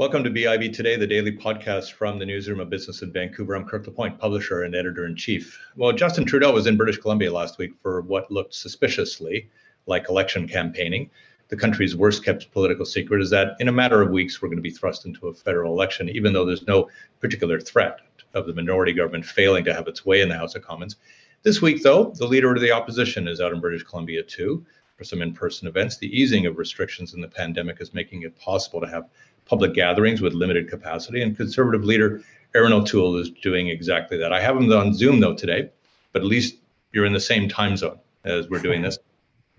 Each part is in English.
Welcome to BIV Today, the daily podcast from the Newsroom of Business in Vancouver. I'm Kirk LaPointe, publisher and editor in chief. Well, Justin Trudeau was in British Columbia last week for what looked suspiciously like election campaigning. The country's worst kept political secret is that in a matter of weeks, we're going to be thrust into a federal election, even though there's no particular threat of the minority government failing to have its way in the House of Commons. This week, though, the leader of the opposition is out in British Columbia too for some in person events. The easing of restrictions in the pandemic is making it possible to have public gatherings with limited capacity. And conservative leader Erin O'Toole is doing exactly that. I have him on Zoom though today, but at least you're in the same time zone as we're doing this.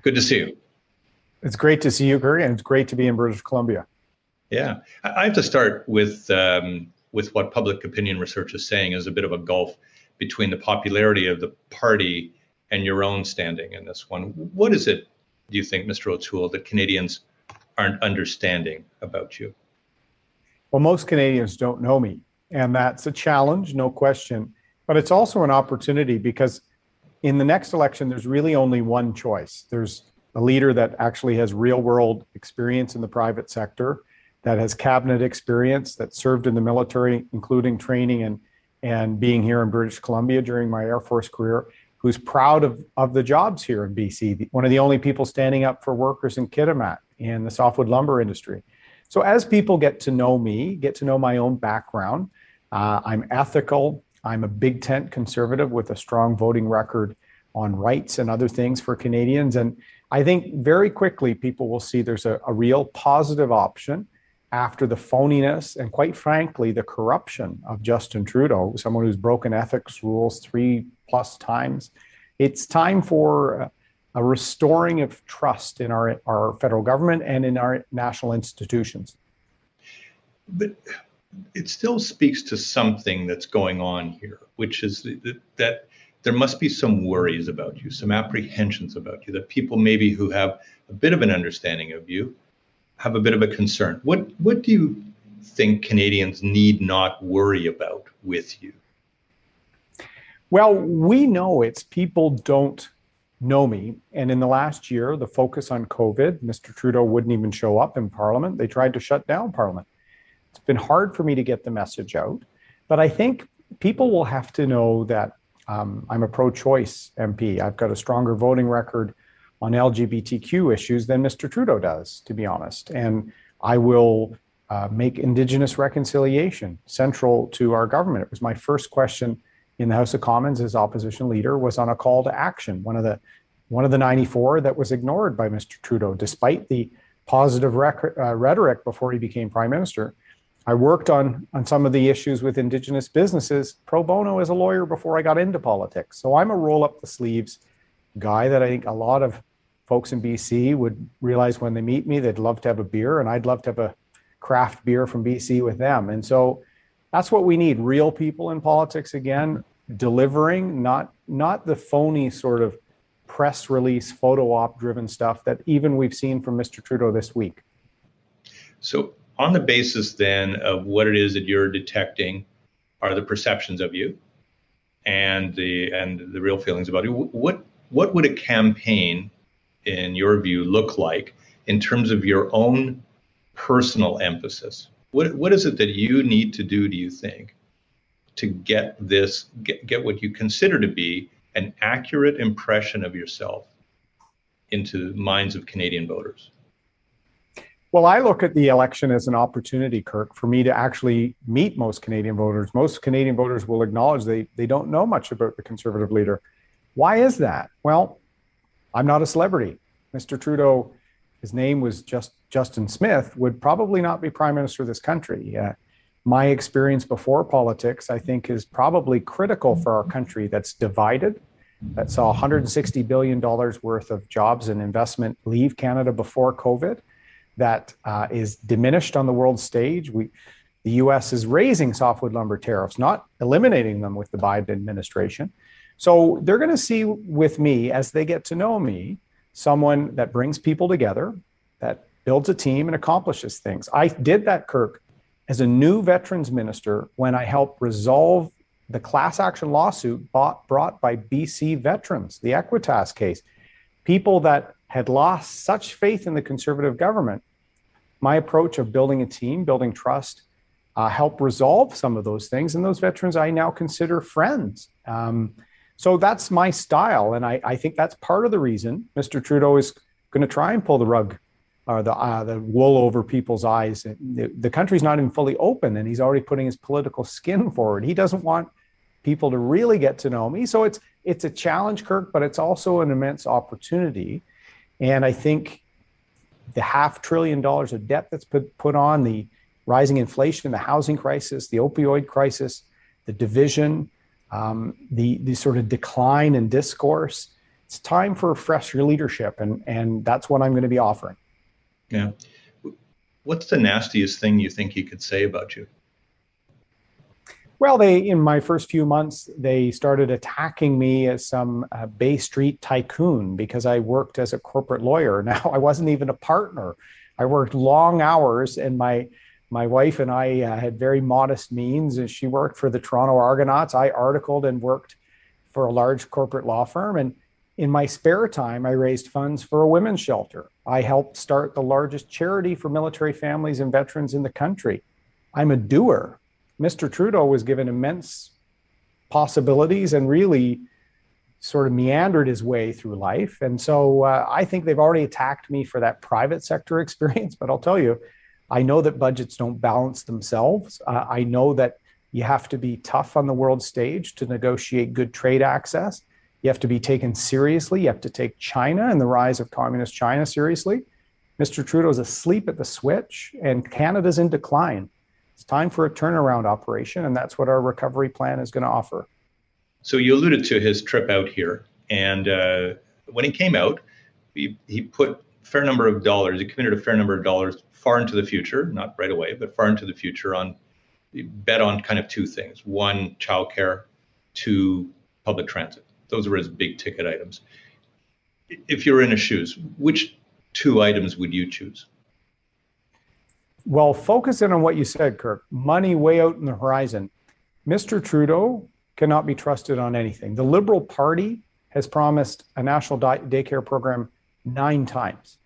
Good to see you. It's great to see you, Gary, and it's great to be in British Columbia. Yeah, I have to start with um, with what public opinion research is saying is a bit of a gulf between the popularity of the party and your own standing in this one. What is it, do you think, Mr. O'Toole, that Canadians aren't understanding about you? Well, most Canadians don't know me, and that's a challenge, no question. But it's also an opportunity because in the next election, there's really only one choice. There's a leader that actually has real world experience in the private sector, that has cabinet experience, that served in the military, including training and, and being here in British Columbia during my Air Force career, who's proud of, of the jobs here in BC, one of the only people standing up for workers in Kitimat in the softwood lumber industry. So as people get to know me, get to know my own background, uh, I'm ethical. I'm a big tent conservative with a strong voting record on rights and other things for Canadians. And I think very quickly people will see there's a, a real positive option after the phoniness and quite frankly the corruption of Justin Trudeau, someone who's broken ethics rules three plus times. It's time for a restoring of trust in our, our federal government and in our national institutions. But it still speaks to something that's going on here, which is that, that there must be some worries about you, some apprehensions about you, that people maybe who have a bit of an understanding of you have a bit of a concern. What what do you think Canadians need not worry about with you? Well, we know it's people don't know me. And in the last year, the focus on COVID, Mr. Trudeau wouldn't even show up in Parliament. They tried to shut down Parliament. It's been hard for me to get the message out. But I think people will have to know that um, I'm a pro choice MP. I've got a stronger voting record on LGBTQ issues than Mr. Trudeau does, to be honest. And I will uh, make Indigenous reconciliation central to our government. It was my first question in the House of Commons as opposition leader was on a call to action, one of the one of the 94 that was ignored by Mr. Trudeau, despite the positive rec- uh, rhetoric before he became prime minister. I worked on on some of the issues with Indigenous businesses pro bono as a lawyer before I got into politics. So I'm a roll up the sleeves guy that I think a lot of folks in BC would realize when they meet me they'd love to have a beer, and I'd love to have a craft beer from BC with them. And so that's what we need real people in politics again delivering not not the phony sort of press release photo op driven stuff that even we've seen from Mr. Trudeau this week. So on the basis then of what it is that you're detecting are the perceptions of you and the and the real feelings about you what what would a campaign in your view look like in terms of your own personal emphasis what what is it that you need to do do you think to get this get, get what you consider to be an accurate impression of yourself into the minds of Canadian voters? Well, I look at the election as an opportunity, Kirk, for me to actually meet most Canadian voters. Most Canadian voters will acknowledge they, they don't know much about the Conservative leader. Why is that? Well, I'm not a celebrity. Mr. Trudeau, his name was just Justin Smith, would probably not be prime minister of this country. Uh, my experience before politics, I think, is probably critical for our country that's divided, that saw $160 billion worth of jobs and investment leave Canada before COVID, that uh, is diminished on the world stage. We, the US is raising softwood lumber tariffs, not eliminating them with the Biden administration. So they're going to see with me as they get to know me someone that brings people together, that builds a team and accomplishes things. I did that, Kirk, as a new veterans minister when I helped resolve the class action lawsuit bought, brought by BC veterans, the Equitas case. People that had lost such faith in the conservative government my approach of building a team, building trust, uh, help resolve some of those things. And those veterans I now consider friends. Um, so that's my style. And I, I think that's part of the reason Mr. Trudeau is going to try and pull the rug or the, uh, the wool over people's eyes. The, the country's not even fully open, and he's already putting his political skin forward. He doesn't want people to really get to know me. So it's it's a challenge, Kirk, but it's also an immense opportunity. And I think the half trillion dollars of debt that's put, put on, the rising inflation, the housing crisis, the opioid crisis, the division, um, the the sort of decline in discourse. It's time for fresh leadership, and and that's what I'm going to be offering. Yeah. What's the nastiest thing you think he could say about you? Well, they in my first few months they started attacking me as some uh, Bay Street tycoon because I worked as a corporate lawyer. Now I wasn't even a partner. I worked long hours, and my my wife and I uh, had very modest means. And she worked for the Toronto Argonauts. I articled and worked for a large corporate law firm. And in my spare time, I raised funds for a women's shelter. I helped start the largest charity for military families and veterans in the country. I'm a doer. Mr. Trudeau was given immense possibilities and really sort of meandered his way through life. And so uh, I think they've already attacked me for that private sector experience. But I'll tell you, I know that budgets don't balance themselves. Uh, I know that you have to be tough on the world stage to negotiate good trade access. You have to be taken seriously. You have to take China and the rise of communist China seriously. Mr. Trudeau's asleep at the switch, and Canada's in decline. It's time for a turnaround operation, and that's what our recovery plan is going to offer. So you alluded to his trip out here, and uh, when he came out, he, he put a fair number of dollars. He committed a fair number of dollars far into the future, not right away, but far into the future on bet on kind of two things: one, childcare; two, public transit. Those were his big ticket items. If you're in his shoes, which two items would you choose? Well, focus in on what you said, Kirk, money way out in the horizon. Mr. Trudeau cannot be trusted on anything. The Liberal Party has promised a national day- daycare program nine times.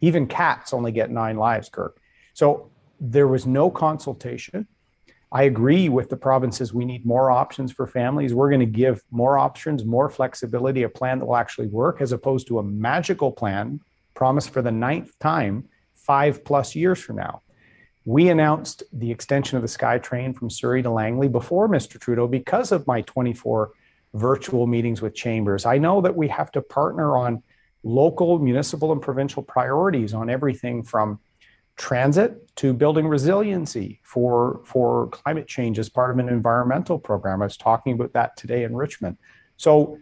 Even cats only get nine lives, Kirk. So there was no consultation. I agree with the provinces. We need more options for families. We're going to give more options, more flexibility, a plan that will actually work, as opposed to a magical plan promised for the ninth time five plus years from now. We announced the extension of the SkyTrain from Surrey to Langley before Mr. Trudeau because of my 24 virtual meetings with chambers. I know that we have to partner on local, municipal, and provincial priorities on everything from transit to building resiliency for, for climate change as part of an environmental program. I was talking about that today in Richmond. So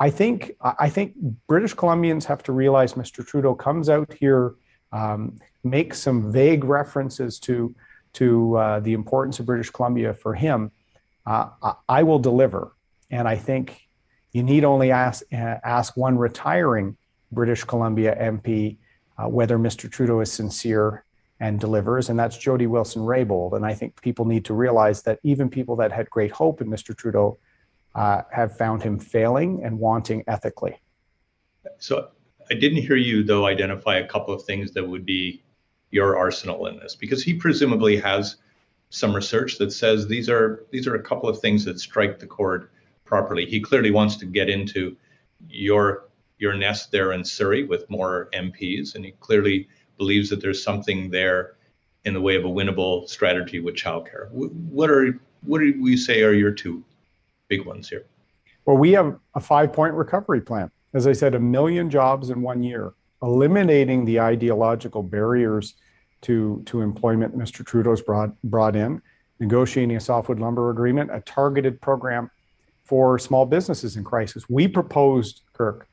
I think I think British Columbians have to realize Mr. Trudeau comes out here, um, makes some vague references to to uh, the importance of British Columbia for him. Uh, I will deliver, and I think you need only ask uh, ask one retiring British Columbia MP uh, whether Mr. Trudeau is sincere and delivers, and that's Jody Wilson Raybould. And I think people need to realize that even people that had great hope in Mr. Trudeau uh, have found him failing and wanting ethically. So I didn't hear you though identify a couple of things that would be your arsenal in this, because he presumably has some research that says these are these are a couple of things that strike the chord properly. He clearly wants to get into your your nest there in Surrey with more MPs, and he clearly believes that there's something there in the way of a winnable strategy with childcare. What are what do we say are your two big ones here? Well, we have a five point recovery plan. As I said, a million jobs in one year, eliminating the ideological barriers to, to employment Mr. Trudeau's brought, brought in, negotiating a softwood lumber agreement, a targeted program for small businesses in crisis. We proposed, Kirk,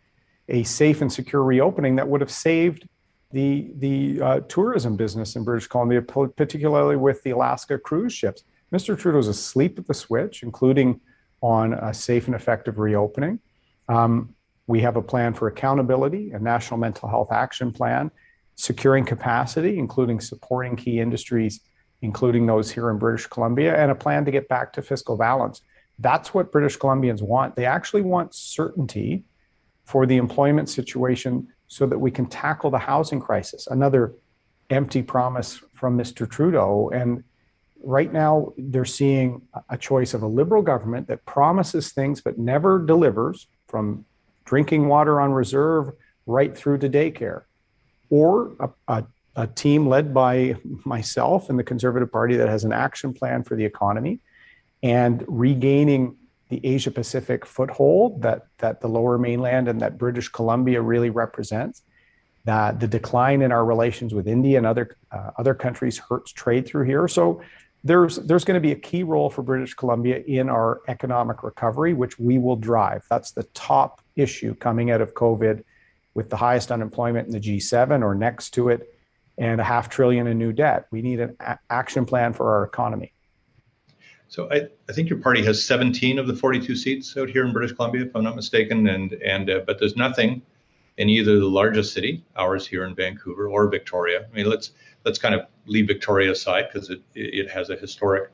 a safe and secure reopening that would have saved the the uh, tourism business in British Columbia, particularly with the Alaska cruise ships. Mr. Trudeau's asleep at the switch, including on a safe and effective reopening. Um, we have a plan for accountability, a national mental health action plan, securing capacity, including supporting key industries, including those here in British Columbia, and a plan to get back to fiscal balance. That's what British Columbians want. They actually want certainty for the employment situation so that we can tackle the housing crisis. Another empty promise from Mr. Trudeau. And right now, they're seeing a choice of a liberal government that promises things but never delivers from drinking water on reserve right through to daycare, or a, a, a team led by myself and the Conservative Party that has an action plan for the economy and regaining the Asia Pacific foothold that, that the lower mainland and that British Columbia really represents. That the decline in our relations with India and other uh, other countries hurts trade through here. So there's there's going to be a key role for British Columbia in our economic recovery, which we will drive. That's the top issue coming out of COVID, with the highest unemployment in the G7 or next to it, and a half trillion in new debt. We need an a- action plan for our economy. So I, I think your party has 17 of the 42 seats out here in British Columbia, if I'm not mistaken, and and uh, but there's nothing in either the largest city, ours here in Vancouver, or Victoria. I mean, let's let's kind of leave Victoria aside because it it has a historic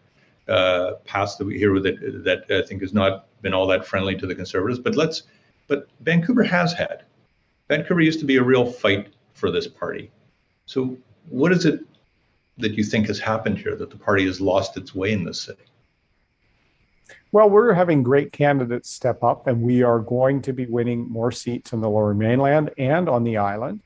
uh, past that we hear with it that I think has not been all that friendly to the Conservatives. But let's but Vancouver has had. Vancouver used to be a real fight for this party. So what is it that you think has happened here that the party has lost its way in this city? Well, we're having great candidates step up, and we are going to be winning more seats in the lower mainland and on the island.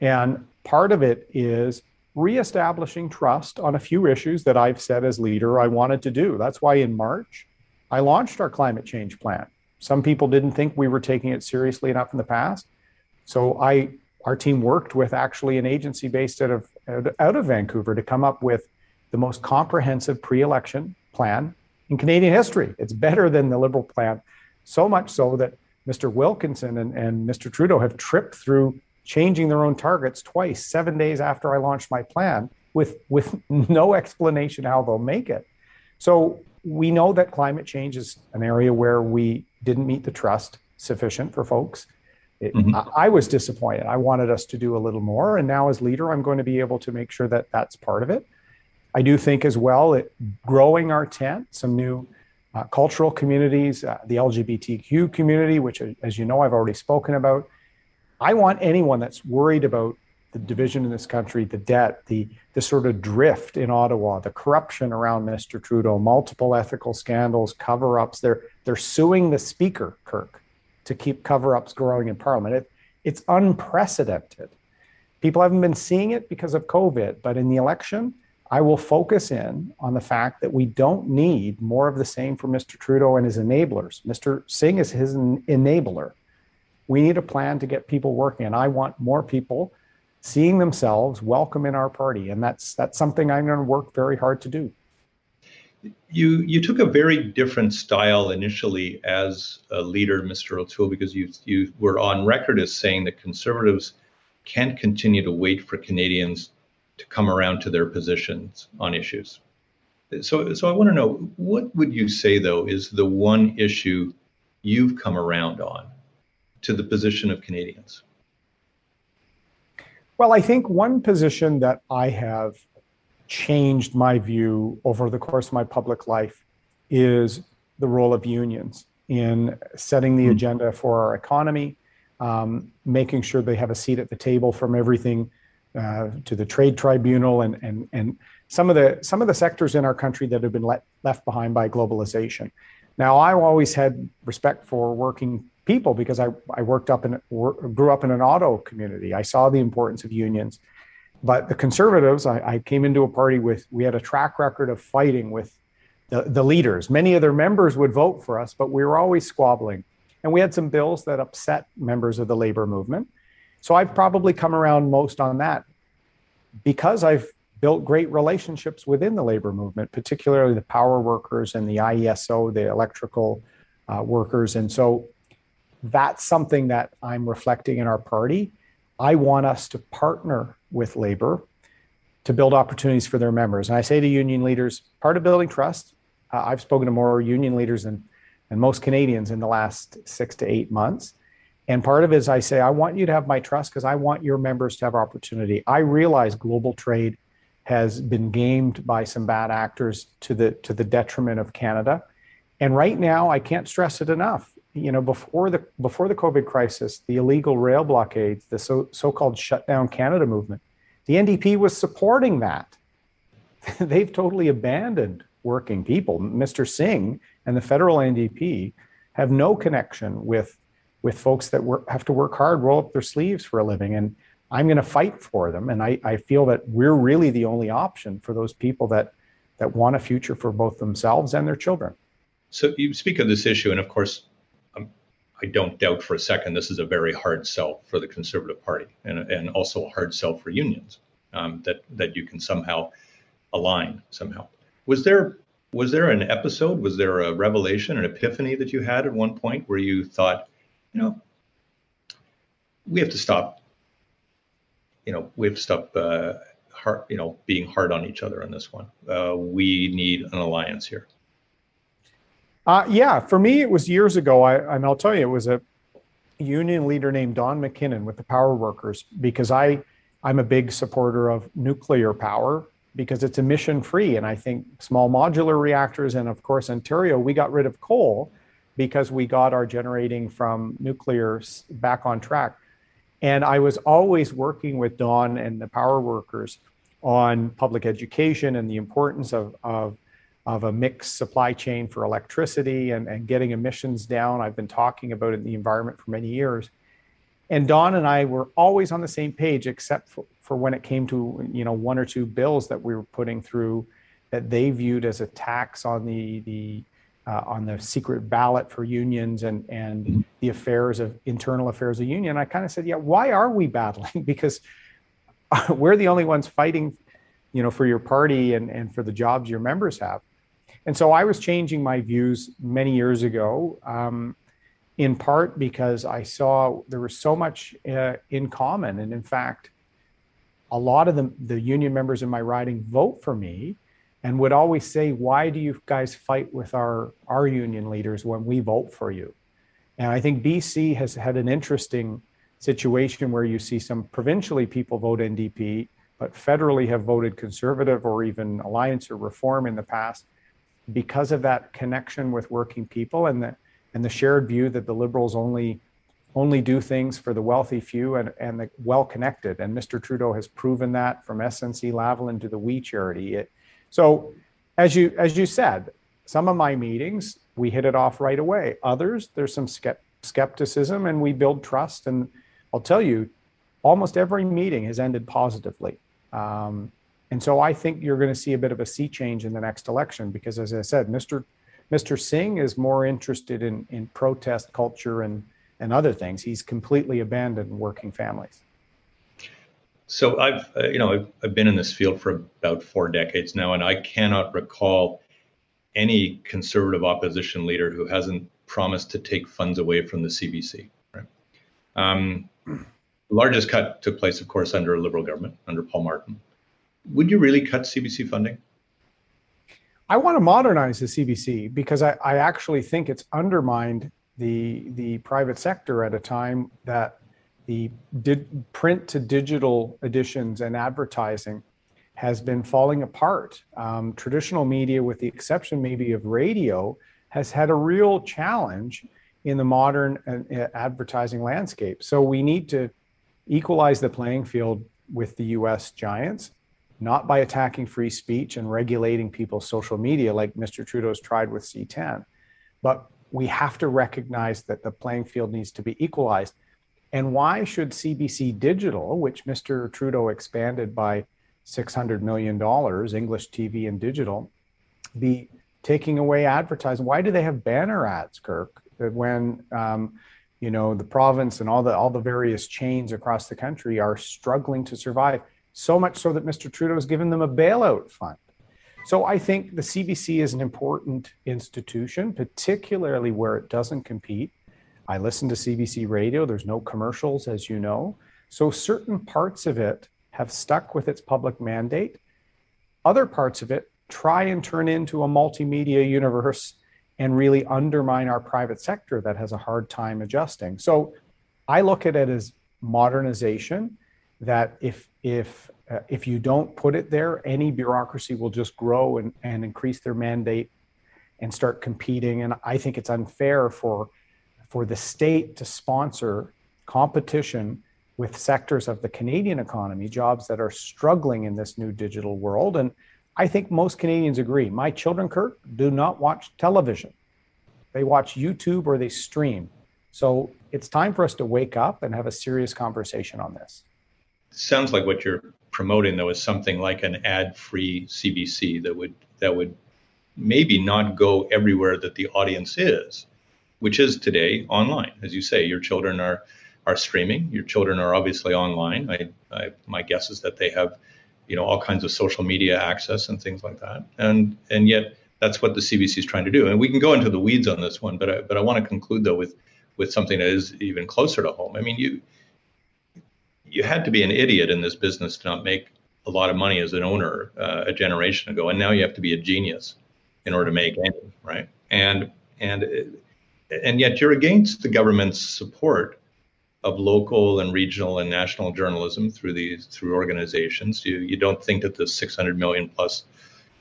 And part of it is reestablishing trust on a few issues that I've said as leader I wanted to do. That's why in March, I launched our climate change plan. Some people didn't think we were taking it seriously enough in the past. So I our team worked with actually an agency based out of out of Vancouver to come up with the most comprehensive pre-election plan in Canadian history. It's better than the Liberal plan, so much so that Mr. Wilkinson and, and Mr. Trudeau have tripped through changing their own targets twice, seven days after I launched my plan, with, with no explanation how they'll make it. So we know that climate change is an area where we didn't meet the trust sufficient for folks. It, mm-hmm. I, I was disappointed. I wanted us to do a little more. And now, as leader, I'm going to be able to make sure that that's part of it. I do think as well that growing our tent, some new uh, cultural communities, uh, the LGBTQ community, which, as you know, I've already spoken about. I want anyone that's worried about the division in this country, the debt, the the sort of drift in Ottawa, the corruption around Mr. Trudeau, multiple ethical scandals, cover-ups. They're they're suing the speaker, Kirk, to keep cover-ups growing in Parliament. It, it's unprecedented. People haven't been seeing it because of COVID, but in the election, I will focus in on the fact that we don't need more of the same for Mr. Trudeau and his enablers. Mr. Singh is his enabler. We need a plan to get people working, and I want more people seeing themselves welcome in our party, and that's that's something I'm going to work very hard to do. You you took a very different style initially as a leader, Mr. O'Toole, because you you were on record as saying that conservatives can't continue to wait for Canadians to come around to their positions on issues. So, so I want to know what would you say though is the one issue you've come around on to the position of Canadians? Well, I think one position that I have changed my view over the course of my public life is the role of unions in setting the mm-hmm. agenda for our economy, um, making sure they have a seat at the table from everything uh, to the trade tribunal and, and, and some of the some of the sectors in our country that have been let, left behind by globalization. Now, I always had respect for working people because I, I worked up in grew up in an auto community. I saw the importance of unions, but the conservatives, I, I came into a party with we had a track record of fighting with the, the leaders. Many of their members would vote for us, but we were always squabbling, and we had some bills that upset members of the labor movement. So I've probably come around most on that because I've built great relationships within the labor movement, particularly the power workers and the IESO, the electrical uh, workers. And so that's something that I'm reflecting in our party. I want us to partner with labor to build opportunities for their members. And I say to union leaders, part of building trust, uh, I've spoken to more union leaders than, than most Canadians in the last six to eight months. And part of it is I say, I want you to have my trust because I want your members to have opportunity. I realize global trade has been gamed by some bad actors to the to the detriment of Canada. And right now, I can't stress it enough. You know, before the before the COVID crisis, the illegal rail blockades, the so so-called shutdown Canada movement, The NDP was supporting that. They've totally abandoned working people. Mr. Singh and the federal NDP have no connection with with folks that work, have to work hard, roll up their sleeves for a living. And I'm going to fight for them. And I, I feel that we're really the only option for those people that that want a future for both themselves and their children. So you speak of this issue, and of course, um, I don't doubt for a second this is a very hard sell for the Conservative Party, and, and also a hard sell for unions um, that that you can somehow align somehow. Was there was there an episode? Was there a revelation, an epiphany that you had at one point where you thought, you know, we have to stop. You know, we have to stop. Uh, hard, you know, being hard on each other on this one. Uh, we need an alliance here. Uh, yeah, for me, it was years ago. I, and I'll tell you, it was a union leader named Don McKinnon with the power workers because I, I'm a big supporter of nuclear power because it's emission free. And I think small modular reactors, and of course, Ontario, we got rid of coal because we got our generating from nuclear back on track. And I was always working with Don and the power workers on public education and the importance of, of, of a mixed supply chain for electricity and, and getting emissions down. I've been talking about it in the environment for many years. And Don and I were always on the same page, except for, for when it came to you know one or two bills that we were putting through that they viewed as a tax on the the uh, on the secret ballot for unions and and the affairs of internal affairs of union. I kind of said, yeah, why are we battling? because we're the only ones fighting, you know, for your party and and for the jobs your members have. And so I was changing my views many years ago, um, in part because I saw there was so much uh, in common, and in fact, a lot of the the union members in my riding vote for me and would always say, Why do you guys fight with our, our union leaders when we vote for you? And I think BC has had an interesting situation where you see some provincially people vote NDP, but federally have voted conservative or even alliance or reform in the past because of that connection with working people and the and the shared view that the liberals only only do things for the wealthy few and, and the well connected. And Mr. Trudeau has proven that from SNC Lavalin to the We Charity. It, so as you as you said, some of my meetings we hit it off right away. Others there's some skepticism and we build trust. And I'll tell you, almost every meeting has ended positively. Um, and so I think you're going to see a bit of a sea change in the next election because, as I said, Mr. Mr. Singh is more interested in in protest culture and and other things. He's completely abandoned working families. So I've, uh, you know, I've, I've been in this field for about four decades now, and I cannot recall any conservative opposition leader who hasn't promised to take funds away from the CBC. Right? Um, the largest cut took place, of course, under a Liberal government, under Paul Martin. Would you really cut CBC funding? I want to modernize the CBC because I, I actually think it's undermined the the private sector at a time that the print to digital editions and advertising has been falling apart. Um, traditional media, with the exception maybe of radio, has had a real challenge in the modern uh, advertising landscape. So we need to equalize the playing field with the US giants, not by attacking free speech and regulating people's social media like Mr. Trudeau's tried with C10, but we have to recognize that the playing field needs to be equalized. And why should CBC Digital, which Mr. Trudeau expanded by $600 million, English TV and digital, be taking away advertising? Why do they have banner ads, Kirk, when um, you know the province and all the all the various chains across the country are struggling to survive? So much so that Mr. Trudeau has given them a bailout fund. So I think the CBC is an important institution, particularly where it doesn't compete I listen to CBC radio. There's no commercials, as you know. So certain parts of it have stuck with its public mandate. Other parts of it try and turn into a multimedia universe and really undermine our private sector that has a hard time adjusting. So I look at it as modernization that if if uh, if you don't put it there, any bureaucracy will just grow and, and increase their mandate and start competing. And I think it's unfair for for the state to sponsor competition with sectors of the Canadian economy, jobs that are struggling in this new digital world. And I think most Canadians agree. My children, Kirk, do not watch television. They watch YouTube or they stream. So it's time for us to wake up and have a serious conversation on this. Sounds like what you're promoting though is something like an ad-free CBC that would that would maybe not go everywhere that the audience is, which is today online. As you say, your children are are streaming. Your children are obviously online. I, I, my guess is that they have, you know, all kinds of social media access and things like that. And and yet that's what the CBC is trying to do. And we can go into the weeds on this one, but I, but I want to conclude though with with something that is even closer to home. I mean, you you had to be an idiot in this business to not make a lot of money as an owner uh, a generation ago, and now you have to be a genius in order to make any right. And and and yet you're against the government's support of local and regional and national journalism through these through organizations. You you don't think that the 600 million plus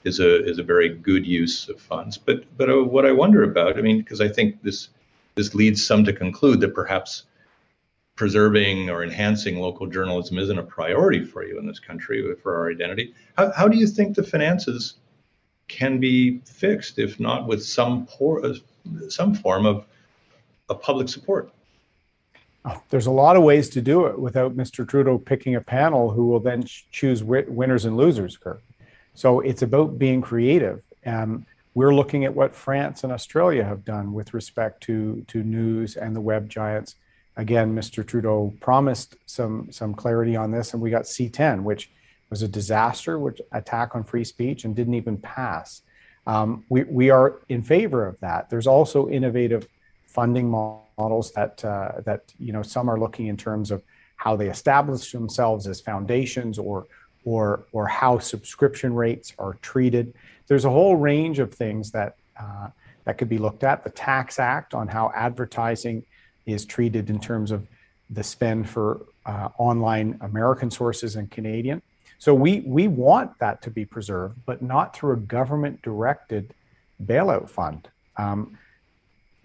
is a is a very good use of funds. But but uh, what I wonder about, I mean, because I think this this leads some to conclude that perhaps preserving or enhancing local journalism isn't a priority for you in this country for our identity. How, how do you think the finances can be fixed, if not with some poor, some form of, of public support? Oh, there's a lot of ways to do it without Mr. Trudeau picking a panel who will then choose winners and losers, Kirk. So it's about being creative. Um, we're looking at what France and Australia have done with respect to, to news and the web giants. Again, Mr. Trudeau promised some, some clarity on this, and we got C10, which was a disaster, which attack on free speech and didn't even pass. Um, we, we are in favor of that. There's also innovative funding models that, uh, that you know, some are looking in terms of how they establish themselves as foundations or, or, or how subscription rates are treated there's a whole range of things that uh, that could be looked at. The Tax Act on how advertising is treated in terms of the spend for uh, online American sources and Canadian. So we we want that to be preserved, but not through a government-directed bailout fund. Um,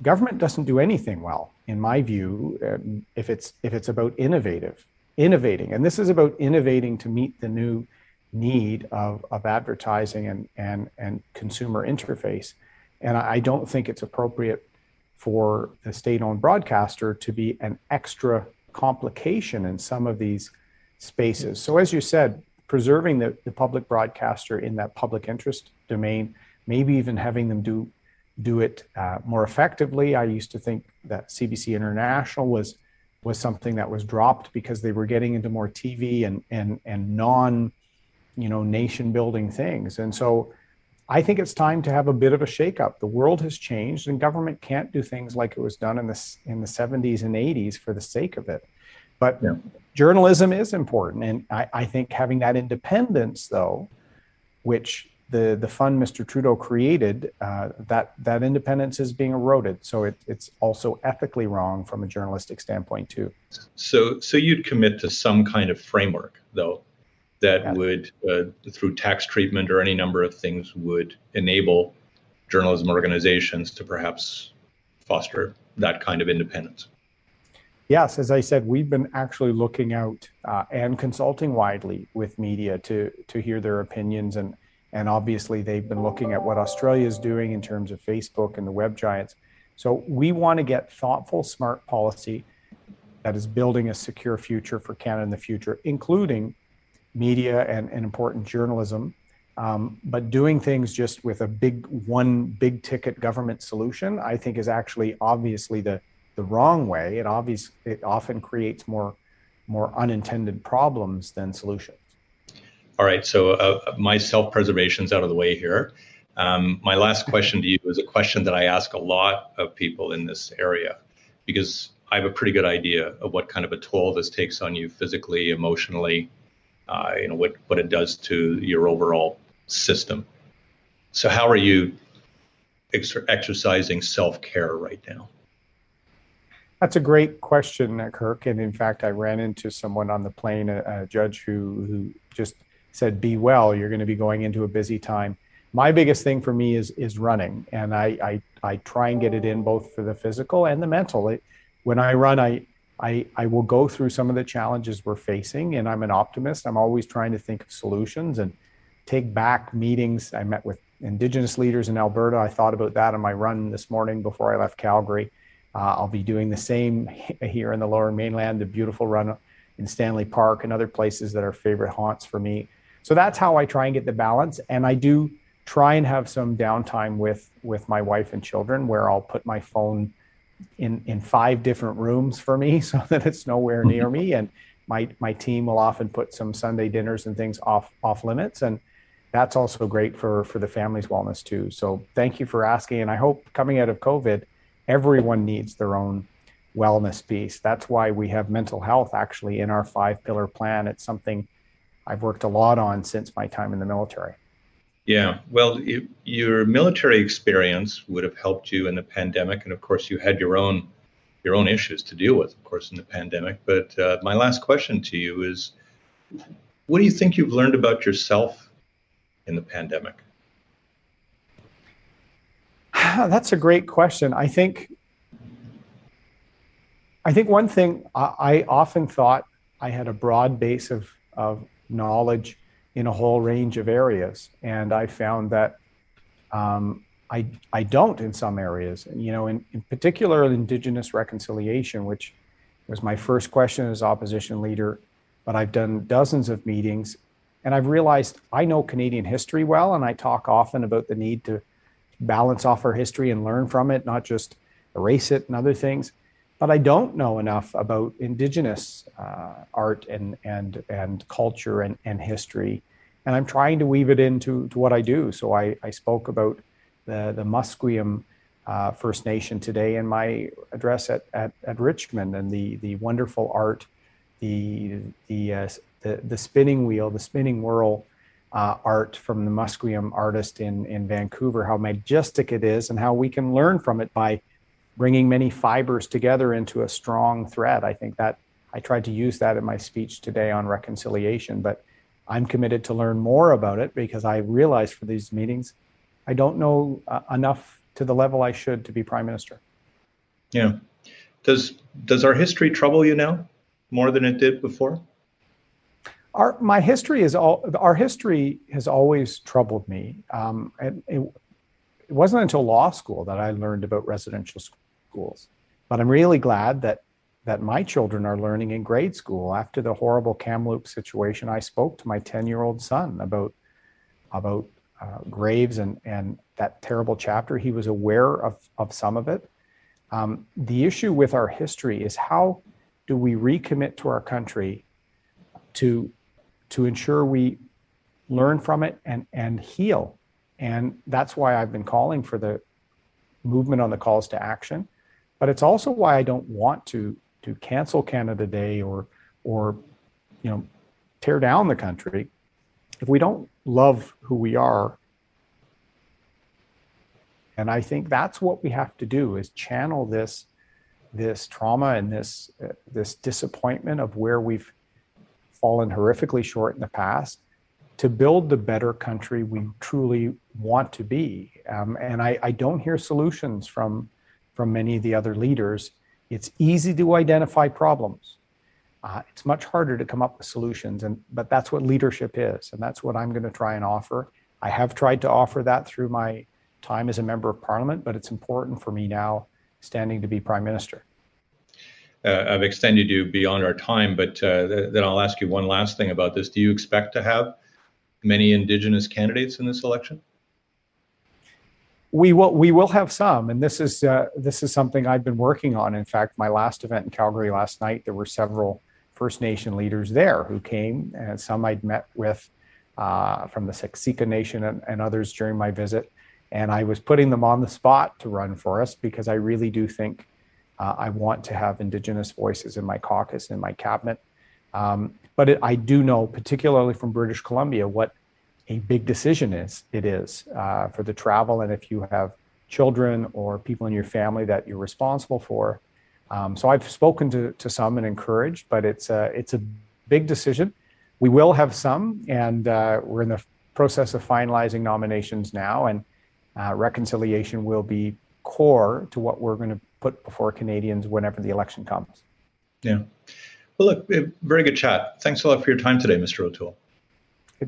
government doesn't do anything well, in my view, um, if it's if it's about innovative, innovating, and this is about innovating to meet the new need of, of advertising and, and, and consumer interface. And I don't think it's appropriate for the state owned broadcaster to be an extra complication in some of these spaces. So, as you said, preserving the, the public broadcaster in that public interest domain, maybe even having them do do it uh, more effectively. I used to think that CBC International was was something that was dropped because they were getting into more TV and and and non you know, nation building things. And so I think it's time to have a bit of a shakeup. The world has changed and government can't do things like it was done in the, in the 70s and 80s for the sake of it. But yeah. journalism is important. And I, I think having that independence, though, which the, the fund Mr. Trudeau created, uh, that, that independence is being eroded. So it, it's also ethically wrong from a journalistic standpoint, too. So, so you'd commit to some kind of framework, though, that yeah. would, uh, through tax treatment or any number of things, would enable journalism organizations to perhaps foster that kind of independence. Yes, as I said, we've been actually looking out uh, and consulting widely with media to to hear their opinions, and and obviously they've been looking at what Australia is doing in terms of Facebook and the web giants. So we want to get thoughtful, smart policy that is building a secure future for Canada in the future, including media and, and important journalism. Um, but doing things just with a big one big ticket government solution, I think, is actually obviously the the wrong way. It obvious it often creates more more unintended problems than solutions. All right, so uh, my self preservation's out of the way here. Um, my last question to you is a question that I ask a lot of people in this area because I have a pretty good idea of what kind of a toll this takes on you physically, emotionally, uh, you know what what it does to your overall system. So how are you ex- exercising self care right now? That's a great question, Kirk. And in fact, I ran into someone on the plane, a, a judge who who just said, "Be well. You're going to be going into a busy time." My biggest thing for me is is running, and I I, I try and get it in both for the physical and the mental. It, when I run, I I, I will go through some of the challenges we're facing, and I'm an optimist. I'm always trying to think of solutions and take back meetings. I met with Indigenous leaders in Alberta. I thought about that on my run this morning before I left Calgary. Uh, I'll be doing the same here in the lower mainland, the beautiful run in Stanley Park and other places that are favorite haunts for me. So that's how I try and get the balance. And I do try and have some downtime with with my wife and children where I'll put my phone in in five different rooms for me so that it's nowhere near me and my my team will often put some Sunday dinners and things off off limits and that's also great for for the family's wellness too. So thank you for asking and I hope coming out of COVID everyone needs their own wellness piece. That's why we have mental health actually in our five pillar plan. It's something I've worked a lot on since my time in the military. Yeah, well, you, your military experience would have helped you in the pandemic, and of course, you had your own your own issues to deal with, of course, in the pandemic. But uh, my last question to you is, what do you think you've learned about yourself in the pandemic? That's a great question. I think I think one thing I, I often thought I had a broad base of of knowledge in a whole range of areas. And I found that um, I, I don't in some areas. You know, in, in particular, Indigenous reconciliation, which was my first question as opposition leader, but I've done dozens of meetings and I've realized I know Canadian history well, and I talk often about the need to balance off our history and learn from it, not just erase it and other things but I don't know enough about Indigenous uh, art and and and culture and, and history, and I'm trying to weave it into to what I do. So I, I spoke about the the Musqueam uh, First Nation today in my address at, at, at Richmond and the the wonderful art, the the uh, the, the spinning wheel, the spinning whirl. Uh, art from the Musqueam artist in, in Vancouver, how majestic it is, and how we can learn from it by bringing many fibers together into a strong thread. I think that I tried to use that in my speech today on reconciliation, but I'm committed to learn more about it because I realize for these meetings, I don't know uh, enough to the level I should to be prime minister. Yeah. Does does our history trouble you now more than it did before? Our my history is all our history has always troubled me. Um, it, it, it wasn't until law school that I learned about residential schools. But I'm really glad that that my children are learning in grade school. After the horrible Kamloops situation, I spoke to my 10 year old son about about uh, graves and and that terrible chapter. He was aware of of some of it. Um, the issue with our history is how do we recommit to our country to to ensure we learn from it and and heal and that's why i've been calling for the movement on the calls to action but it's also why I don't want to to cancel Canada Day or or you know tear down the country if we don't love who we are. And I think that's what we have to do is channel this this trauma and this uh, this disappointment of where we've fallen horrifically short in the past to build the better country we truly want to be. Um, and I, I, don't hear solutions from from many of the other leaders. It's easy to identify problems. Uh, it's much harder to come up with solutions, and but that's what leadership is, and that's what I'm going to try and offer. I have tried to offer that through my time as a member of parliament, but it's important for me now, standing to be prime minister. Uh, I've extended you beyond our time, but uh, th- then I'll ask you one last thing about this. Do you expect to have many Indigenous candidates in this election? we will we will have some, and this is uh, this is something I've been working on. In fact, my last event in Calgary last night, there were several First Nation leaders there who came, and some I'd met with uh, from the Siksika Nation and, and others during my visit. And I was putting them on the spot to run for us because I really do think uh, I want to have Indigenous voices in my caucus in my cabinet. Um, but it, I do know, particularly from British Columbia, what a big decision is it is uh, for the travel and if you have children or people in your family that you're responsible for um, so i've spoken to, to some and encouraged but it's a, it's a big decision we will have some and uh, we're in the process of finalizing nominations now and uh, reconciliation will be core to what we're going to put before canadians whenever the election comes Yeah. Well, look, eh, very good chat. Thanks a lot for your time today, Mr. O'Toole.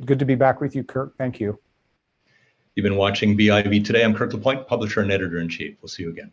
Good to be back with you, Kirk. Thank you. You've been watching BIV Today. I'm Kirk LaPointe, publisher and editor in chief. We'll see you again.